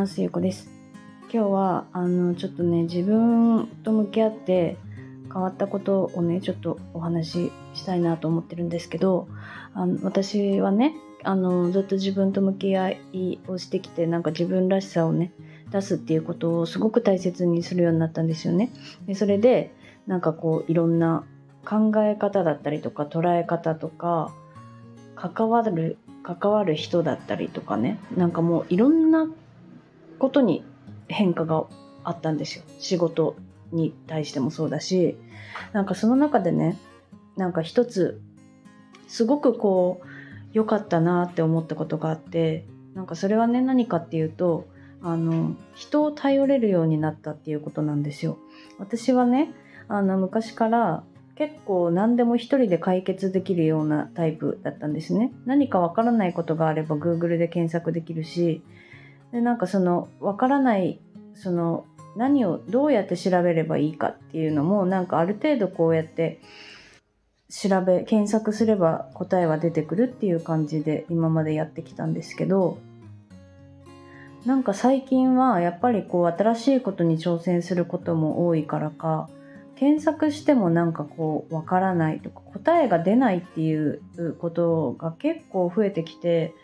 ますゆうこです今日はあのちょっとね自分と向き合って変わったことをねちょっとお話ししたいなと思ってるんですけどあの私はねあのずっと自分と向き合いをしてきてなんか自分らしさをね出すっていうことをすごく大切にするようになったんですよね。でそれでなんかこういろんな考え方だったりとか捉え方とか関わる関わる人だったりとかねなんかもういろんなことに変化があったんですよ。仕事に対してもそうだし。なんかその中でねなんか一つすごくこう良かったなって思ったことがあってなんかそれはね何かっていうとあの人を頼れるようになったっていうことなんですよ。私はねあの昔から結構何でも一人で解決できるようなタイプだったんですね。何かわからないことがあれば Google で検索できるし、でなんかそのわからないその何をどうやって調べればいいかっていうのもなんかある程度こうやって調べ検索すれば答えは出てくるっていう感じで今までやってきたんですけどなんか最近はやっぱりこう新しいことに挑戦することも多いからか検索してもなんかこうわからないとか答えが出ないっていうことが結構増えてきて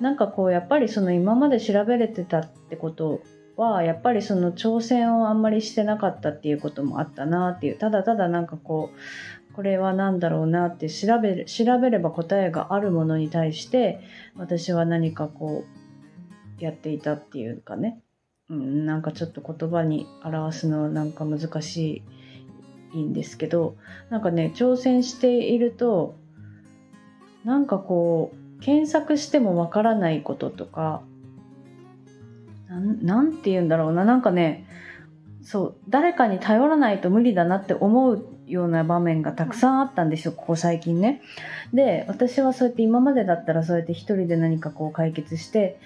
なんかこうやっぱりその今まで調べれてたってことはやっぱりその挑戦をあんまりしてなかったっていうこともあったなっていう。ただただなんかこうこれは何だろうなって調べ調べれば答えがあるものに対して私は何かこうやっていたっていうかね、うん、なんかちょっと言葉に表すのはなんか難しいんですけどなんかね挑戦しているとなんかこう検索してもわからないこととかなんて言うんだろうな。なんかねそう誰かに頼らないと無理だなって思うような場面がたくさんあったんですよ、ここ最近ね。で私はそうやって今までだったらそうやって一人で何かこう解決して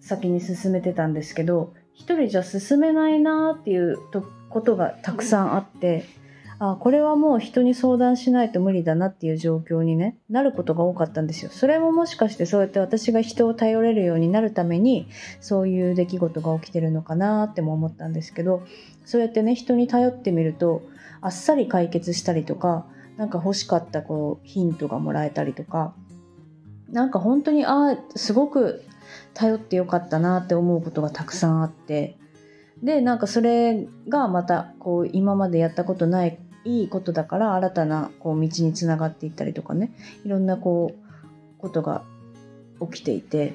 先に進めてたんですけど一人じゃ進めないなっていうことがたくさんあってあこれはもう人に相談しないと無理だなっていう状況に、ね、なることが多かったんですよ。それももしかしてそうやって私が人を頼れるようになるためにそういう出来事が起きてるのかなっても思ったんですけどそうやってね人に頼ってみるとあっさり解決したりとか何か欲しかったこうヒントがもらえたりとかなんか本当にああすごく頼ってよかったなって思うことがたくさんあってでなんかそれがまたこう今までやったことないいいことだから新たなこう道につながっていったりとかね。いろんなこうことが起きていて。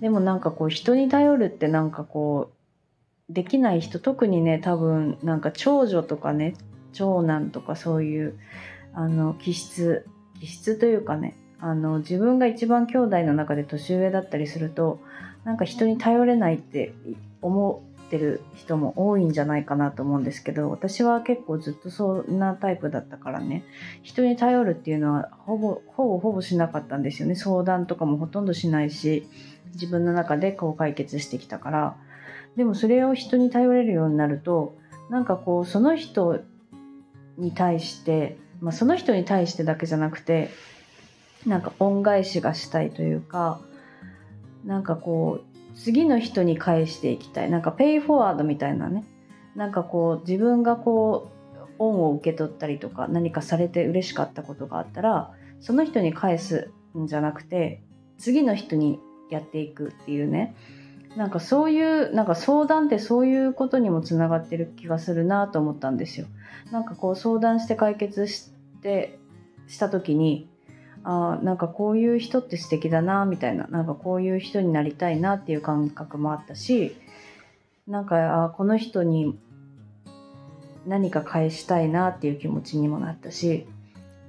でもなんかこう人に頼るってなんかこうできない人特にね多分なんか長女とかね長男とかそういうあの気質気質というかねあの自分が一番兄弟の中で年上だったりするとなんか人に頼れないって思うってる人も多いんじゃないかなと思うんですけど私は結構ずっとそんなタイプだったからね。人に頼るっていうのはほぼほぼほぼしなかったんですよね。相談とかもほとんどしないし自分の中でこう解決してきたから。でもそれを人に頼れるようになるとなんかこうその人に対して、まあ、その人に対してだけじゃなくてなんか恩返しがしたいというかなんかこう次の人に返していきたい。なんかペイフォワードみたいなね。なんかこう自分がこう恩を受け取ったりとか何かされて嬉しかったことがあったらその人に返すんじゃなくて次の人にやっていくっていうね。なんかそういうなんか相談ってそういうことにもつながってる気がするなと思ったんですよ。なんかこう相談して解決してした時にあなんかこういう人って素敵だなみたいななんかこういう人になりたいなっていう感覚もあったしなんかあこの人に何か返したいなっていう気持ちにもなったし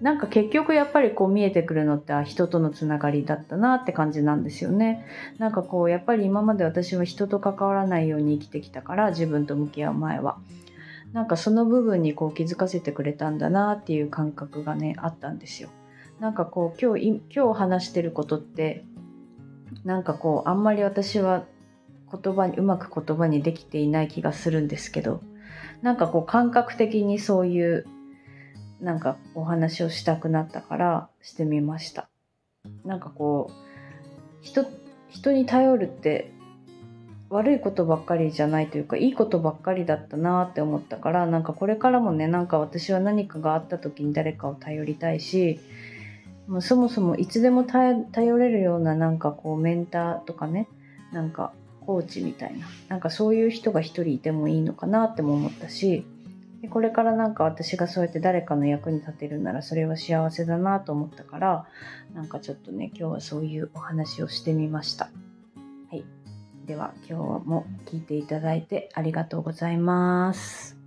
なんか結局やっぱりこう見えてくるのって人とのつながりだったなって感じなんですよね。なんかこうやっぱり今まで私は人と関わらないように生きてきたから自分と向き合う前は。なんかその部分にこう気づかせてくれたんだなっていう感覚がねあったんですよ。なんかこう今日今日話してることってなんかこうあんまり私は言葉にうまく言葉にできていない気がするんですけどなんかこう感覚的にそういうなんかお話をしたくなったからしてみました。なんかこう人人に頼るって悪いことばっかりじゃないというかいいことばっかりだったなって思ったからなんかこれからもねなんか私は何かがあった時に誰かを頼りたいしもうそもそもいつでも頼れるようななんかこうメンターとかねなんかコーチみたいななんかそういう人が一人いてもいいのかなっても思ったしでこれからなんか私がそうやって誰かの役に立てるならそれは幸せだなと思ったからなんかちょっとね今日はそういうお話をしてみました。はい、では今日も聞いていただいてありがとうございます。